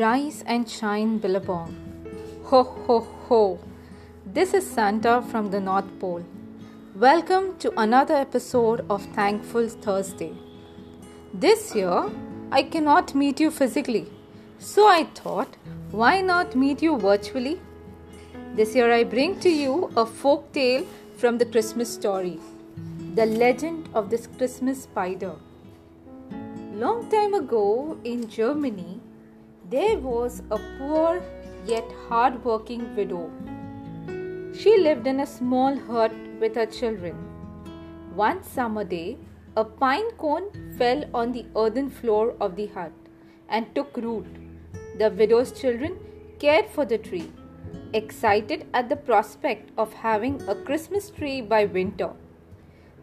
Rise and shine, Billabong. Ho, ho, ho. This is Santa from the North Pole. Welcome to another episode of Thankful Thursday. This year, I cannot meet you physically, so I thought, why not meet you virtually? This year, I bring to you a folk tale from the Christmas story The Legend of this Christmas Spider. Long time ago in Germany, there was a poor yet hard-working widow. She lived in a small hut with her children. One summer day, a pine cone fell on the earthen floor of the hut and took root. The widow's children cared for the tree, excited at the prospect of having a Christmas tree by winter.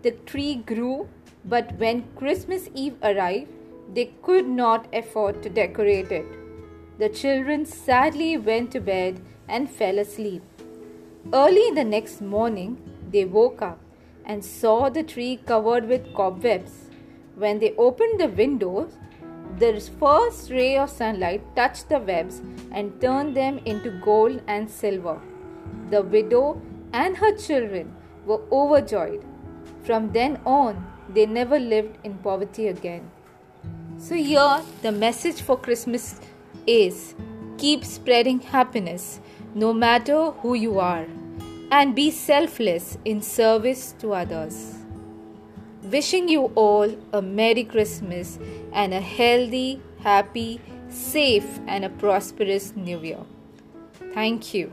The tree grew, but when Christmas Eve arrived, they could not afford to decorate it. The children sadly went to bed and fell asleep. Early the next morning, they woke up and saw the tree covered with cobwebs. When they opened the windows, the first ray of sunlight touched the webs and turned them into gold and silver. The widow and her children were overjoyed. From then on, they never lived in poverty again. So, here the message for Christmas is keep spreading happiness no matter who you are and be selfless in service to others. Wishing you all a Merry Christmas and a healthy, happy, safe, and a prosperous New Year. Thank you.